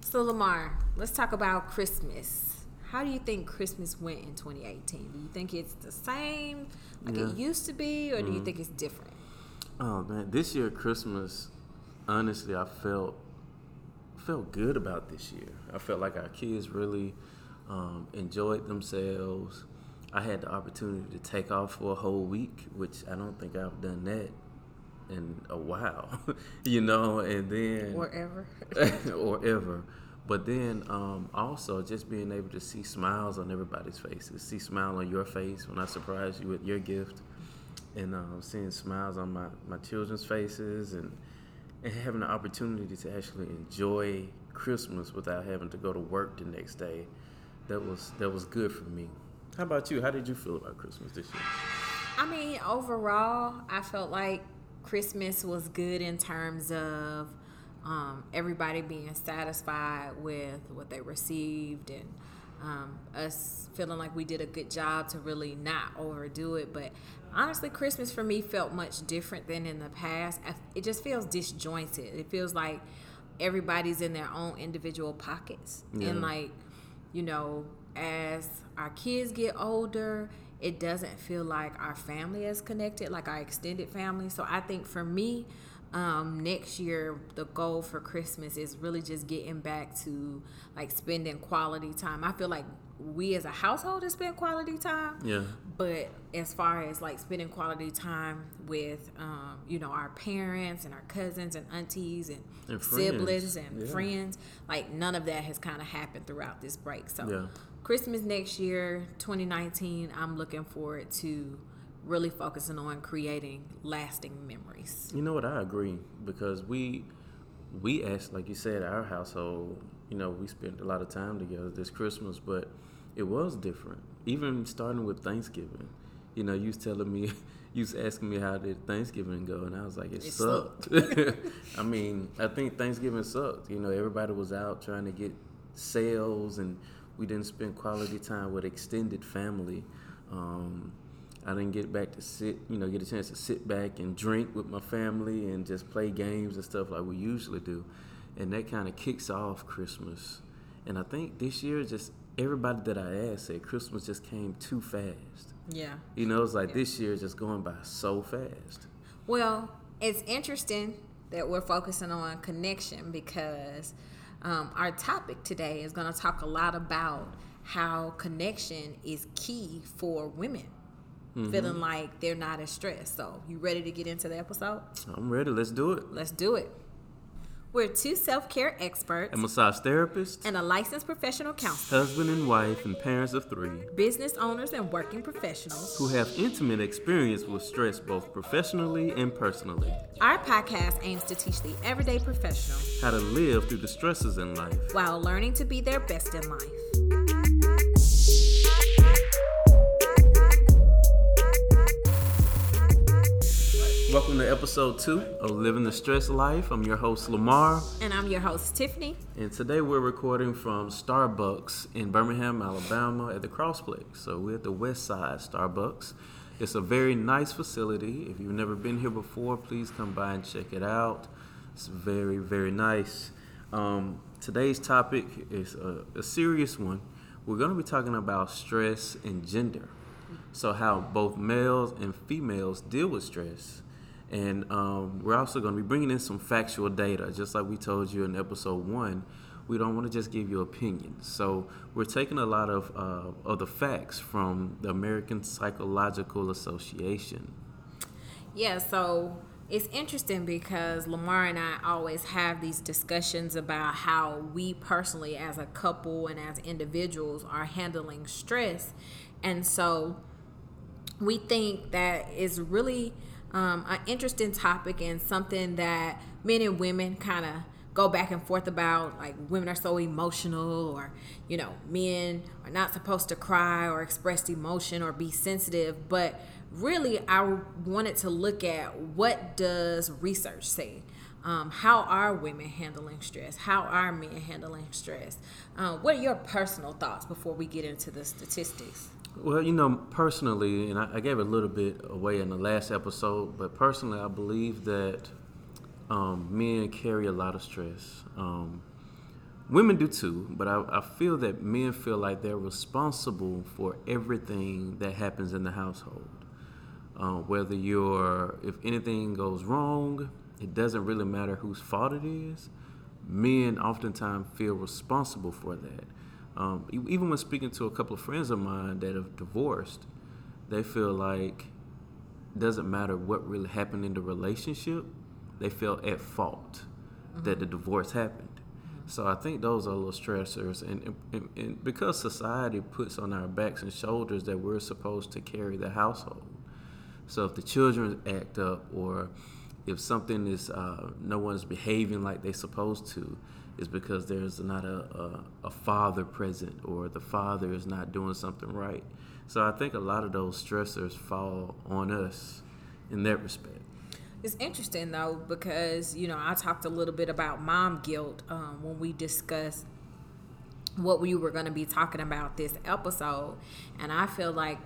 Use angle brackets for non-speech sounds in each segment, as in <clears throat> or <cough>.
So Lamar, let's talk about Christmas. How do you think Christmas went in 2018? Do you think it's the same like Yeah. it used to be, or do Mm-hmm. you think it's different? Oh man, this year Christmas, honestly, I felt felt good about this year. I felt like our kids really um, enjoyed themselves. I had the opportunity to take off for a whole week, which I don't think I've done that in a while, <laughs> you know. And then Or ever? <laughs> or ever. But then um, also just being able to see smiles on everybody's faces, see smile on your face when I surprise you with your gift, and um, seeing smiles on my, my children's faces, and and having the opportunity to actually enjoy Christmas without having to go to work the next day, that was that was good for me. How about you? How did you feel about Christmas this year? I mean, overall, I felt like Christmas was good in terms of um, everybody being satisfied with what they received and um, us feeling like we did a good job to really not overdo it. But honestly, Christmas for me felt much different than in the past. It just feels disjointed. It feels like everybody's in their own individual pockets. Yeah. And like, you know, as our kids get older, it doesn't feel like our family is connected, like our extended family. So I think for me, um, next year the goal for Christmas is really just getting back to like spending quality time. I feel like we as a household have spent quality time. Yeah. But as far as like spending quality time with, um, you know, our parents and our cousins and aunties and, And siblings and Yeah. friends, like none of that has kind of happened throughout this break. So Yeah. Christmas next year, 2019, I'm looking forward to really focusing on creating lasting memories. You know what? I agree because we we asked, like you said, our household. You know, we spent a lot of time together this Christmas, but it was different. Even starting with Thanksgiving. You know, you was telling me, <laughs> you was asking me how did Thanksgiving go, and I was like, it, It sucked. <laughs> <laughs> I mean, I think Thanksgiving sucked. You know, everybody was out trying to get sales, and we didn't spend quality time with extended family. Um, I didn't get back to sit, you know, get a chance to sit back and drink with my family and just play games and stuff like we usually do. And that kind of kicks off Christmas. And I think this year, just everybody that I asked said Christmas just came too fast. Yeah. You know, it's like this year is just going by so fast. Well, it's interesting that we're focusing on connection because um, our topic today is going to talk a lot about how connection is key for women feeling like they're not as stressed. So, you ready to get into the episode? I'm ready. Let's do it. Let's do it. We're two self care experts A massage therapist, and a licensed professional counselor, husband and wife, and parents of three business owners and working professionals. who have intimate experience with stress both professionally and personally. Our podcast aims to teach the everyday professional How to live through the stresses in life. while learning to be their best in life. Welcome to episode two of Living the Stress Life. I'm your host, Lamar, And I'm your host, Tiffany. and today we're recording from Starbucks in Birmingham, Alabama at the Crossplex. So we're at the West Side Starbucks. It's a very nice facility. If you've never been here before, please come by and check it out. It's very, very nice. Um, today's topic is a, a serious one. We're going to be talking about stress and gender. So, how both males and females deal with stress. And um, we're also going to be bringing in some factual data, just like we told you in episode one. We don't want to just give you opinions. So, we're taking a lot of, uh, of the facts from the American Psychological Association. Yeah, so it's interesting because Lamar and I always have these discussions about how we personally, as a couple and as individuals, are handling stress. And so we think that is really um, an interesting topic and something that men and women kind of go back and forth about like women are so emotional or you know men are not supposed to cry or express emotion or be sensitive but really i wanted to look at what does research say? Um, how are women handling stress? How are men handling stress? Uh, what are your personal thoughts before we get into the statistics Well, you know, personally, and I, I gave a little bit away in the last episode, but personally, I believe that um, men carry a lot of stress. Um, women do too, but I, I feel that men feel like they're responsible for everything that happens in the household. Uh, whether you're, if anything goes wrong, it doesn't really matter whose fault it is. Men oftentimes feel responsible for that. Um, even when speaking to a couple of friends of mine that have divorced, they feel like it doesn't matter what really happened in the relationship, they feel at fault that the divorce happened. So I think those are little stressors, and, and, and because society puts on our backs and shoulders that we're supposed to carry the household. So if the children act up, or if something is uh, no one's behaving like they're supposed to, is because there's not a, a, a father present, or the father is not doing something right. So I think a lot of those stressors fall on us in that respect. It's interesting though because you know I talked a little bit about mom guilt um, when we discussed what we were going to be talking about this episode, and I feel like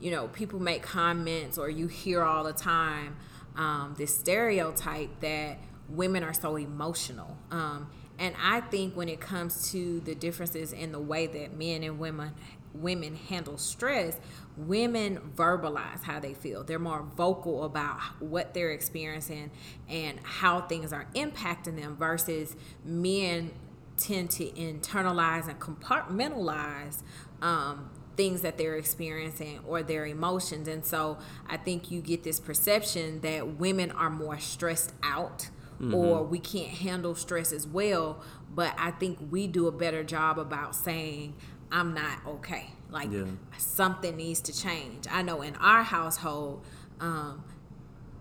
you know people make comments or you hear all the time um, this stereotype that women are so emotional. Um, and I think when it comes to the differences in the way that men and women women handle stress, women verbalize how they feel. They're more vocal about what they're experiencing and how things are impacting them versus men tend to internalize and compartmentalize um, things that they're experiencing or their emotions. And so I think you get this perception that women are more stressed out mm-hmm. or we can't handle stress as well. But I think we do a better job about saying, I'm not okay. Like yeah. something needs to change. I know in our household, um,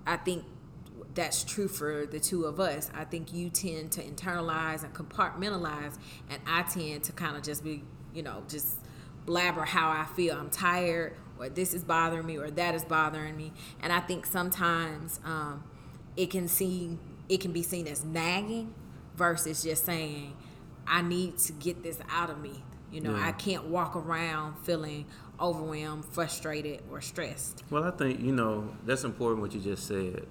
I think that's true for the two of us. I think you tend to internalize and compartmentalize, and I tend to kind of just be, you know, just blabber how I feel. I'm tired, or this is bothering me, or that is bothering me. And I think sometimes um, it can see it can be seen as nagging versus just saying, I need to get this out of me. You know, yeah. I can't walk around feeling overwhelmed, frustrated, or stressed. Well, I think, you know, that's important what you just said.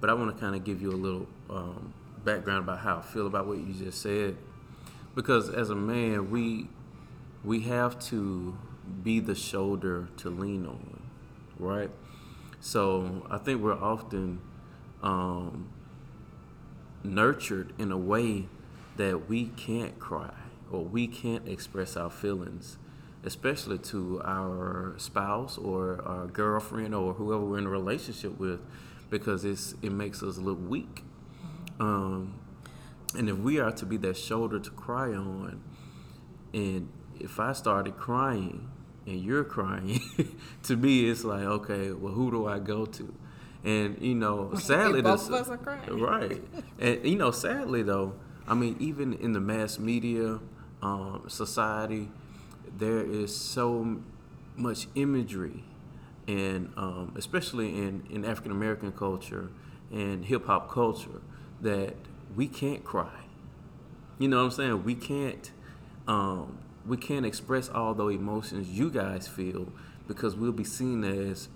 But I want to kind of give you a little um, background about how I feel about what you just said. Because as a man, we we have to be the shoulder to lean on, right? So I think we're often um, nurtured in a way that we can't cry or we can't express our feelings, especially to our spouse or our girlfriend or whoever we're in a relationship with, because it's it makes us look weak. Um, and if we are to be that shoulder to cry on, and if I started crying and you're crying, <laughs> to me it's like, okay, well, who do I go to? And you know, <laughs> sadly, both of us are crying. Right, and you know, sadly though, I mean, even in the mass media, um, society, there is so much imagery, and um, especially in, in African American culture and hip hop culture, that we can't cry. You know what I'm saying? We can't um, we can't express all the emotions you guys feel because we'll be seen as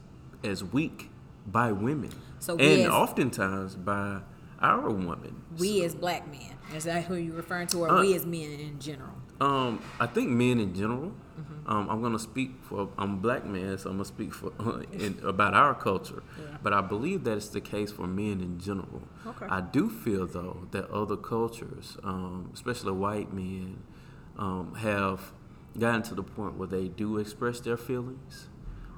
as weak by women, so and as, oftentimes by our women. We so, as black men, is that who you're referring to, or uh, we as men in general? Um, I think men in general. Mm-hmm. Um, I'm gonna speak for I'm a black man, so I'm gonna speak for uh, <laughs> in, about our culture. Yeah. But I believe that it's the case for men in general. Okay. I do feel though that other cultures, um, especially white men, um, have gotten to the point where they do express their feelings.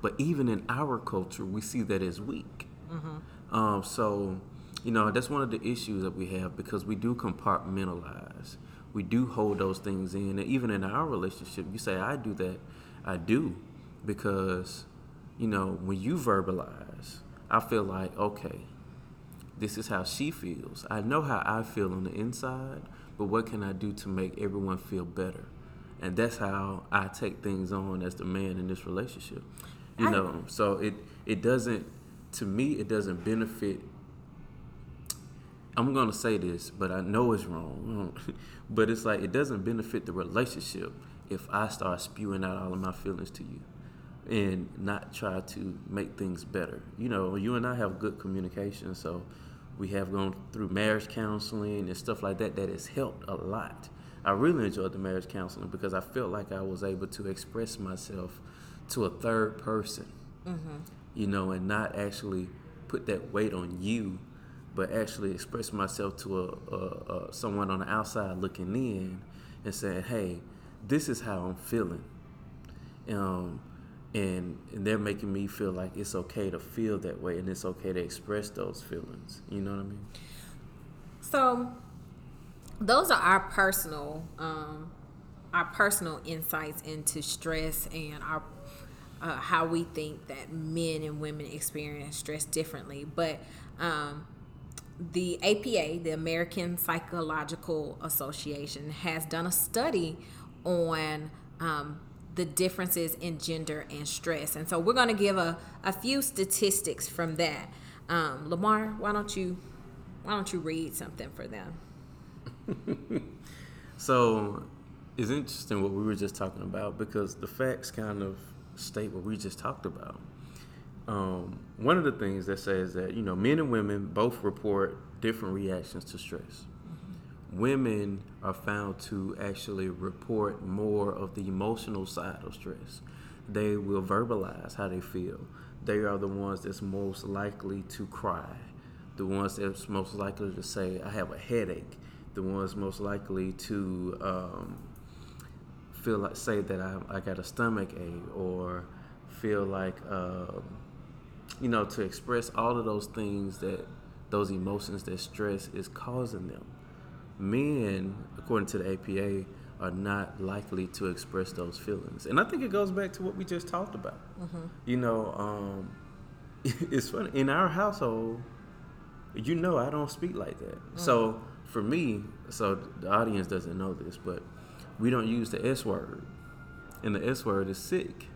But even in our culture, we see that as weak. Mm-hmm. Um, so, you know, that's one of the issues that we have because we do compartmentalize we do hold those things in. And even in our relationship, you say, I do that. I do. Because, you know, when you verbalize, I feel like, okay, this is how she feels. I know how I feel on the inside, but what can I do to make everyone feel better? And that's how I take things on as the man in this relationship. You I, know, so it it doesn't to me it doesn't benefit I'm gonna say this, but I know it's <laughs> wrong. but it's like it doesn't benefit the relationship if I start spewing out all of my feelings to you and not try to make things better. You know, you and I have good communication, so we have gone through marriage counseling and stuff like that that has helped a lot I really enjoyed the marriage counseling because I felt like I was able to express myself to a third person, mm-hmm. you know, and not actually put that weight on you, but actually express myself to a, a, a someone on the outside looking in and saying, "Hey, this is how I'm feeling," um, and and they're making me feel like it's okay to feel that way and it's okay to express those feelings. You know what I mean? So, those are our personal, um, our personal insights into stress and our uh, how we think that men and women experience stress differently. But um, the APA, the American Psychological Association, has done a study on um, the differences in gender and stress. And so we're going to give a, a few statistics from that. Um, Lamar, why don't you why don't you read something for them? <laughs> so it's interesting what we were just talking about because the facts kind of state what we just talked about. Um, one of the things that says that you know men and women both report different reactions to stress. Mm-hmm. Women are found to actually report more of the emotional side of stress. They will verbalize how they feel. They are the ones that's most likely to cry, the ones that's most likely to say, "I have a headache," the ones most likely to um, feel like say that I, I got a stomach ache or feel like uh, you know to express all of those things that those emotions that stress is causing them. Men according to the apa are not likely to express those feelings. And i think it goes back to what we just talked about. Mm-hmm. you know um, <laughs> it's funny. In our household you know i don't speak like that. Mm-hmm. so for me so the audience doesn't know this but we don't use the S word, and the S word is sick.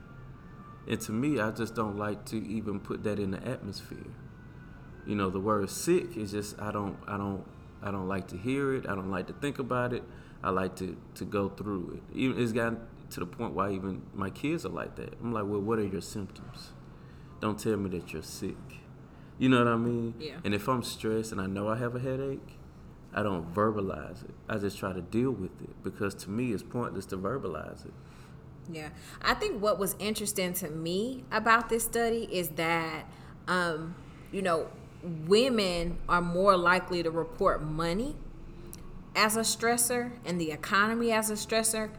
And to me, I just don't like to even put that in the atmosphere. You know, the word sick is just I don't I don't I don't like to hear it. I don't like to think about it. I like to to go through it. Even it's gotten to the point why even my kids are like that. I'm like, well, what are your symptoms? Don't tell me that you're sick. You know what I mean? Yeah. And if I'm stressed and I know I have a headache, I don't verbalize it. I just try to deal with it because to me it's pointless to verbalize it. Yeah. I think what was interesting to me about this study is that, um, you know, women are more likely to report money as a stressor and the economy as a stressor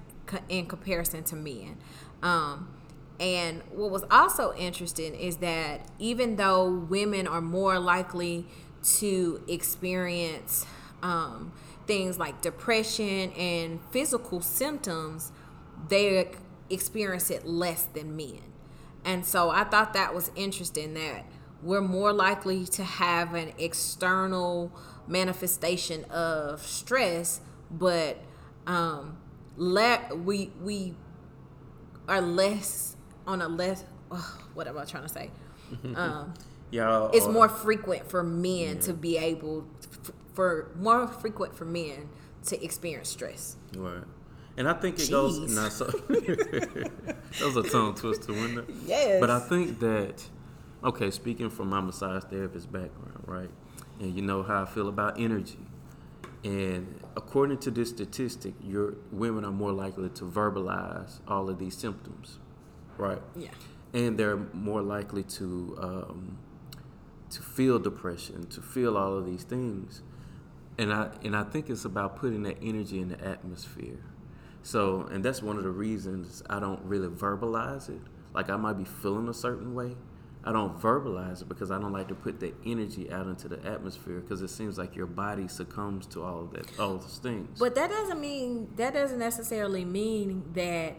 in comparison to men. Um, and what was also interesting is that even though women are more likely to experience um, things like depression and physical symptoms, they experience it less than men. And so I thought that was interesting that we're more likely to have an external manifestation of stress, but um, let we we are less on a less. Oh, what am I trying to say? <laughs> Um, yeah, it's more frequent for men yeah. to be able for more frequent for men to experience stress. Right. And I think it Jeez. goes so <laughs> that was a tongue twister, wasn't it? Yes. But I think that okay, speaking from my massage therapist background, right? And you know how I feel about energy. And according to this statistic, your women are more likely to verbalize all of these symptoms, right? Yeah. And they're more likely to um, to feel depression, to feel all of these things and I and I think it's about putting that energy in the atmosphere. So, and that's one of the reasons I don't really verbalize it. Like I might be feeling a certain way, I don't verbalize it because I don't like to put that energy out into the atmosphere because it seems like your body succumbs to all of that, all those things. But that doesn't mean that doesn't necessarily mean that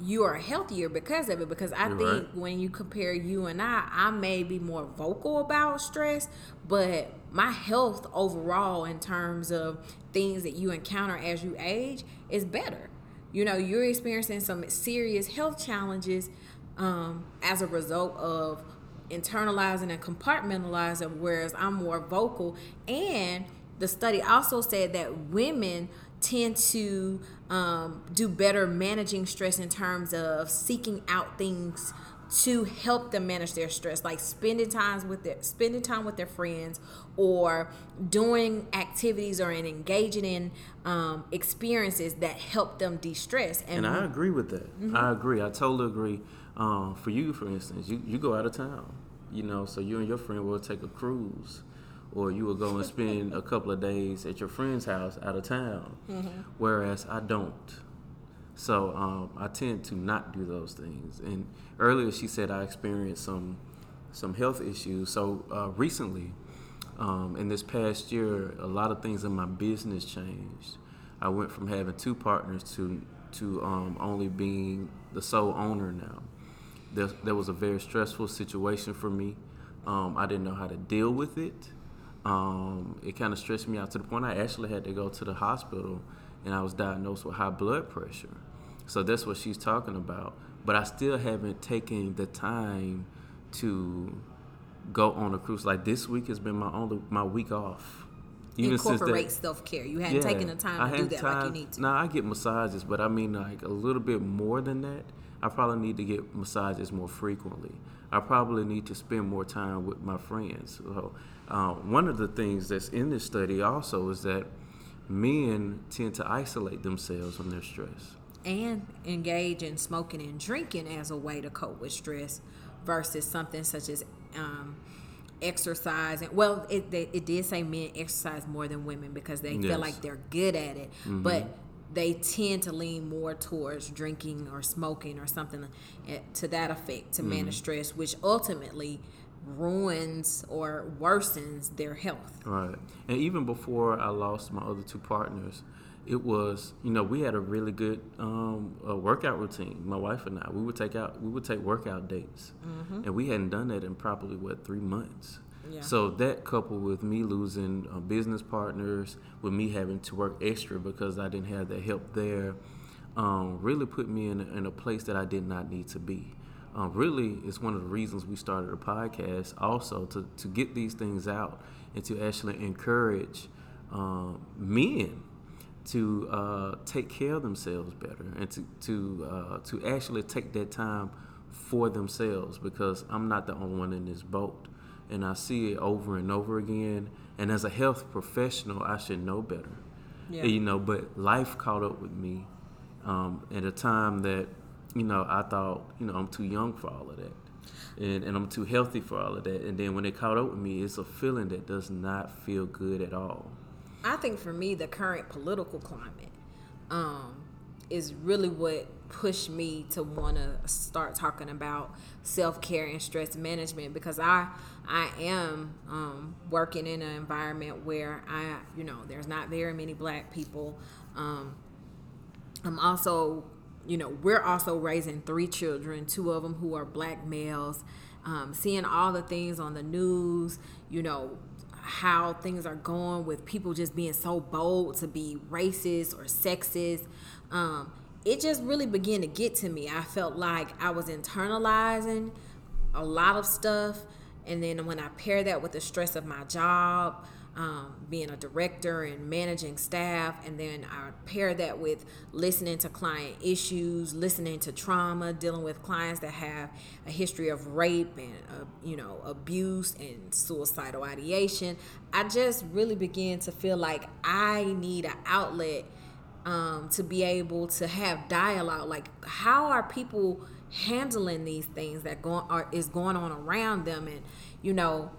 you are healthier because of it because i You're think right. when you compare you and i i may be more vocal about stress but my health overall in terms of things that you encounter as you age is better you know you're experiencing some serious health challenges um, as a result of internalizing and compartmentalizing whereas i'm more vocal and the study also said that women tend to um, do better managing stress in terms of seeking out things to help them manage their stress, like spending times with their spending time with their friends, or doing activities or in engaging in um, experiences that help them de-stress. And, and I agree with that. Mm-hmm. I agree. I totally agree. Um, for you, for instance, you, you go out of town, you know, so you and your friend will take a cruise or you will go and spend a couple of days at your friend's house out of town. Mm-hmm. Whereas I don't. So um, I tend to not do those things. And earlier she said I experienced some some health issues. So uh, recently, um, in this past year, a lot of things in my business changed. I went from having two partners to to um, only being the sole owner now. There, there was a very stressful situation for me. Um, I didn't know how to deal with it. Um, it kind of stressed me out to the point I actually had to go to the hospital and I was diagnosed with high blood pressure. So that's what she's talking about. But I still haven't taken the time to go on a cruise. Like this week has been my only my week off. Even Incorporate self care. You hadn't yeah, taken the time to do that time, like you need to. Now I get massages, but I mean like a little bit more than that. I probably need to get massages more frequently. I probably need to spend more time with my friends. So, uh, one of the things that's in this study also is that men tend to isolate themselves when they're stressed and engage in smoking and drinking as a way to cope with stress versus something such as um, exercise and well it, it did say men exercise more than women because they yes. feel like they're good at it mm-hmm. but they tend to lean more towards drinking or smoking or something eh, to that effect to mm-hmm. manage stress which ultimately ruins or worsens their health. Right. And even before i lost my other two partners it was you know we had a really good um, workout routine my wife and i. We would take out we would take workout dates. Mm-hmm. and we hadn't done that in probably what three months so that coupled with me losing uh, business partners with me having to work extra because i didn't have the help there um, really put me in a, in a place that i did not need to be. Um, really it's one of the reasons we started a podcast also to, to get these things out and to actually encourage um, men to uh, take care of themselves better and to to uh, to actually take that time for themselves because I'm not the only one in this boat and I see it over and over again. And as a health professional I should know better. Yeah. you know but life caught up with me um, at a time that you know I thought you know I'm too young for all of that. And, and I'm too healthy for all of that. And then when it caught up with me it's a feeling that does not feel good at all. I think for me, the current political climate um, is really what pushed me to want to start talking about self care and stress management because I I am um, working in an environment where I you know there's not very many black people. Um, I'm also you know we're also raising three children, two of them who are black males. Um, seeing all the things on the news, you know, how things are going with people just being so bold to be racist or sexist. Um, it just really began to get to me. I felt like I was internalizing a lot of stuff. And then when I pair that with the stress of my job, um, being a director and managing staff, and then I pair that with listening to client issues, listening to trauma, dealing with clients that have a history of rape and uh, you know abuse and suicidal ideation. I just really began to feel like I need an outlet um, to be able to have dialogue. Like, how are people handling these things that going are is going on around them, and you know,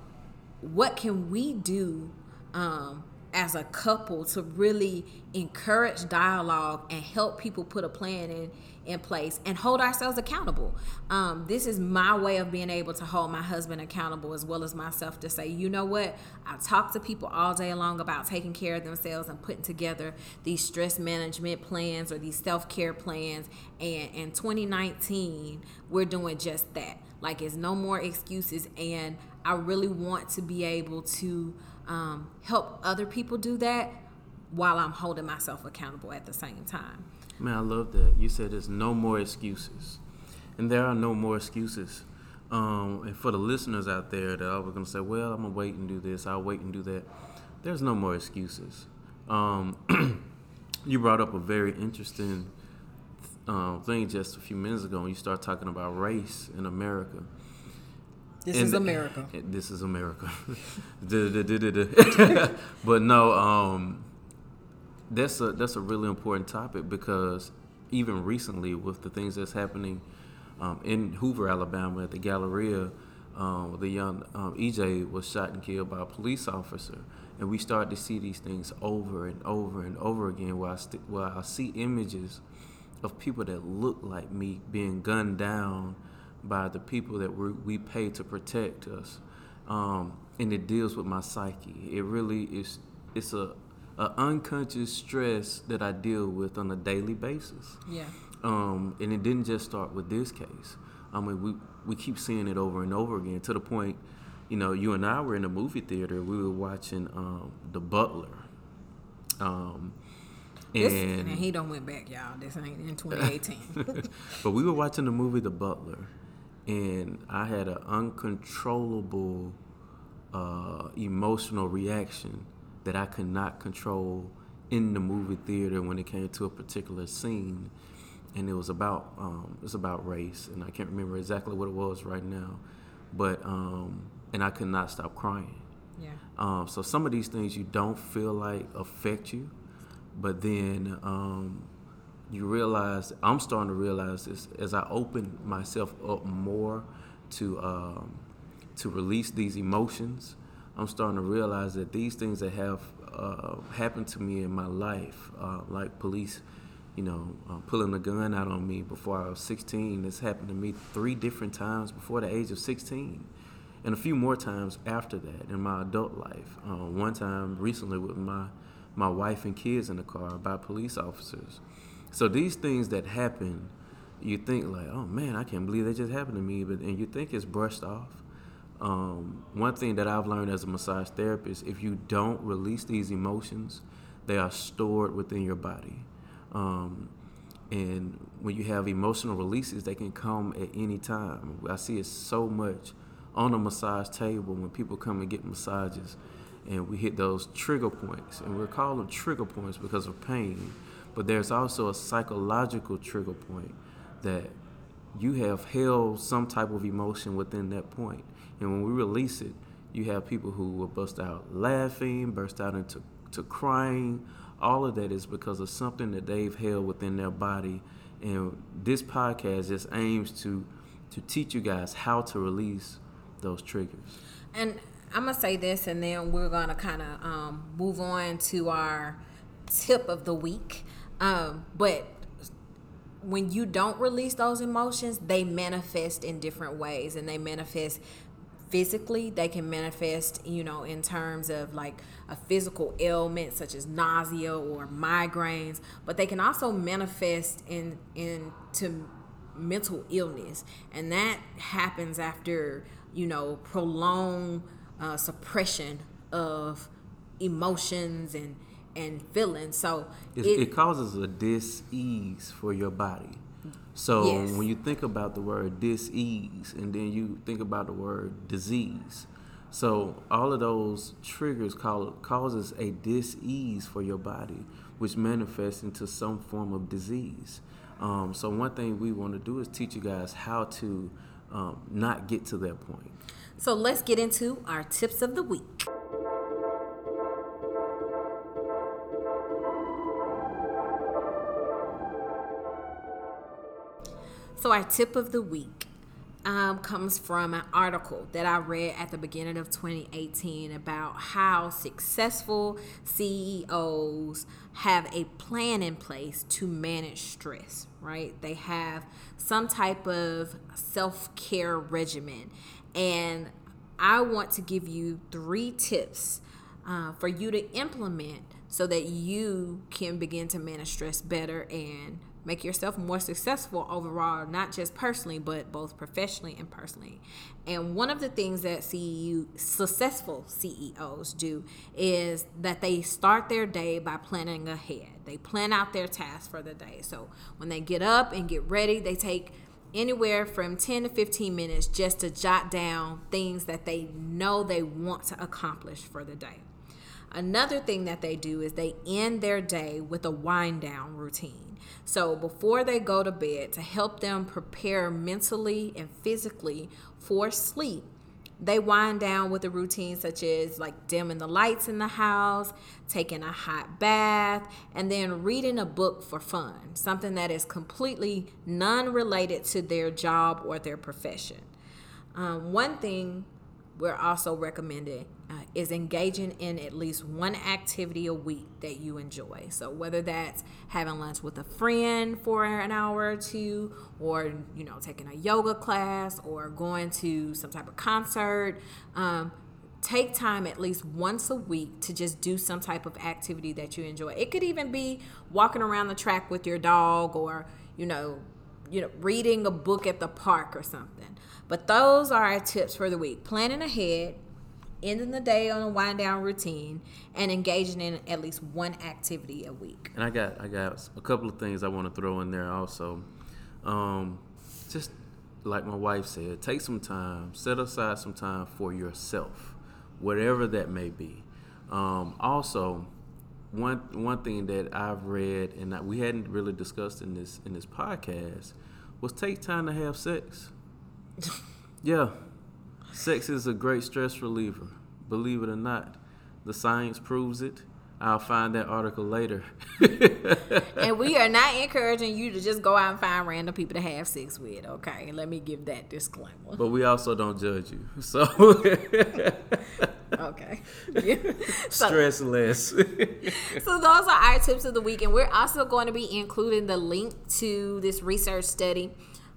what can we do um, as a couple to really encourage dialogue and help people put a plan in in place and hold ourselves accountable. Um, this is my way of being able to hold my husband accountable as well as myself to say, you know what? I talk to people all day long about taking care of themselves and putting together these stress management plans or these self care plans. And in 2019, we're doing just that. Like, it's no more excuses. And I really want to be able to um, help other people do that while I'm holding myself accountable at the same time. Man, I love that. You said there's no more excuses. And there are no more excuses. Um, and for the listeners out there that are going to say, well, I'm going to wait and do this, I'll wait and do that, there's no more excuses. Um, <clears throat> you brought up a very interesting um, thing just a few minutes ago when you start talking about race in America. This And is America. <laughs> This is America. <laughs> <laughs> But no, um, that's a that's a really important topic because even recently with the things that's happening um, in Hoover, Alabama, at the Galleria, um, the young um, EJ was shot and killed by a police officer, and we start to see these things over and over and over again. Where I st- where I see images of people that look like me being gunned down by the people that we we pay to protect us, um, and it deals with my psyche. It really is. It's a, a unconscious stress that I deal with on a daily basis. Yeah. Um, and it didn't just start with this case. I mean, we we keep seeing it over and over again to the point, you know, you and I were in a movie theater. We were watching um, The Butler. Um, This, and and he don't went back, y'all. This ain't in 2018. <laughs> but we were watching the movie The Butler, and I had an uncontrollable uh, emotional reaction that I could not control in the movie theater when it came to a particular scene, and it was about um, it's about race, and I can't remember exactly what it was right now, but um, and I could not stop crying. yeah. Um, so some of these things you don't feel like affect you, but then um, you realize I'm starting to realize this as I open myself up more to um, to release these emotions. I'm starting to realize that these things that have uh, happened to me in my life, uh, like police, you know, uh, pulling a gun out on me before I was 16. This happened to me three different times before the age of 16 and a few more times after that in my adult life. Uh, one time recently with my my wife and kids in the car by police officers. So these things that happen, you think like, oh man, I can't believe that just happened to me, but and you think it's brushed off. Um, one thing that I've learned as a massage therapist, if you don't release these emotions, they are stored within your body. Um, and when you have emotional releases, they can come at any time. I see it so much on a massage table when people come and get massages, and we hit those trigger points, and we're calling them trigger points because of pain. But there's also a psychological trigger point that you have held some type of emotion within that point. and when we release it, you have people who will burst out laughing, burst out into to crying. All of that is because of something that they've held within their body, and this podcast just aims to to teach you guys how to release those triggers. And I'm gonna say this, and then we're gonna kind of um, move on to our tip of the week. Um, but when you don't release those emotions, they manifest in different ways, and they manifest physically. They can manifest, you know, in terms of like a physical ailment such as nausea or migraines, but they can also manifest in into mental illness, and that happens after you know prolonged uh, suppression of emotions and and feelings. So It, it causes a dis-ease for your body. So Yes. when you think about the word dis-ease, and then you think about the word disease, so all of those triggers call, causes a dis-ease for your body, which manifests into some form of disease. Um, so one thing we want to do is teach you guys how to um, not get to that point. So let's get into our tips of the week. So our tip of the week um, comes from an article that I read at the beginning of 2018 about how successful CEOs have a plan in place to manage stress, right? They have some type of self care regimen. And I want to give you three tips uh, for you to implement so that you can begin to manage stress better and make yourself more successful overall, not just personally, but both professionally and personally. And one of the things that CEO, successful CEOs do is that they start their day by planning ahead. They plan out their tasks for the day. So when they get up and get ready, they take anywhere from 10 to 15 minutes just to jot down things that they know they want to accomplish for the day. Another thing that they do is they end their day with a wind down routine. So before they go to bed, to help them prepare mentally and physically for sleep, they wind down with a routine such as like dimming the lights in the house, taking a hot bath, and then reading a book for fun, something that is completely non related to their job or their profession. Um, one thing we're also recommending uh, is engaging in at least one activity a week that you enjoy. So whether that's having lunch with a friend for an hour or two, or you know taking a yoga class, or going to some type of concert. Um, take time at least once a week to just do some type of activity that you enjoy. It could even be walking around the track with your dog, or you know, you know, reading a book at the park or something. But those are our tips for the week. Planning ahead, ending the day on a wind down routine, and engaging in at least one activity a week. And I got I got a couple of things I want to throw in there also. Um, just like my wife said, take some time, set aside some time for yourself, whatever that may be. Um, also, one one thing that I've read and we hadn't really discussed in this in this podcast was take time to have sex. <laughs> yeah. Sex is a great stress reliever. Believe it or not. The science proves it. I'll find that article later. <laughs> and we are not encouraging you to just go out and find random people to have sex with, okay? Let me give that disclaimer. But we also don't judge you. So <laughs> Okay. <laughs> <laughs> so, Stress less. <laughs> so those are our tips of the week and we're also going to be including the link to this research study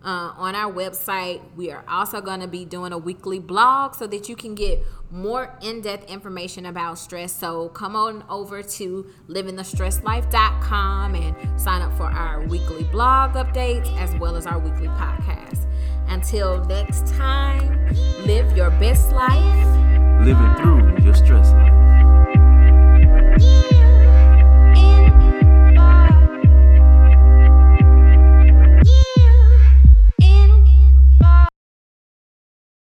uh, on our website. We are also going to be doing a weekly blog so that you can get more in depth information about stress. So come on over to livingthestressedlife.com and sign up for our weekly blog updates as well as our weekly podcast. Until next time, live your best life. Living through your stress life.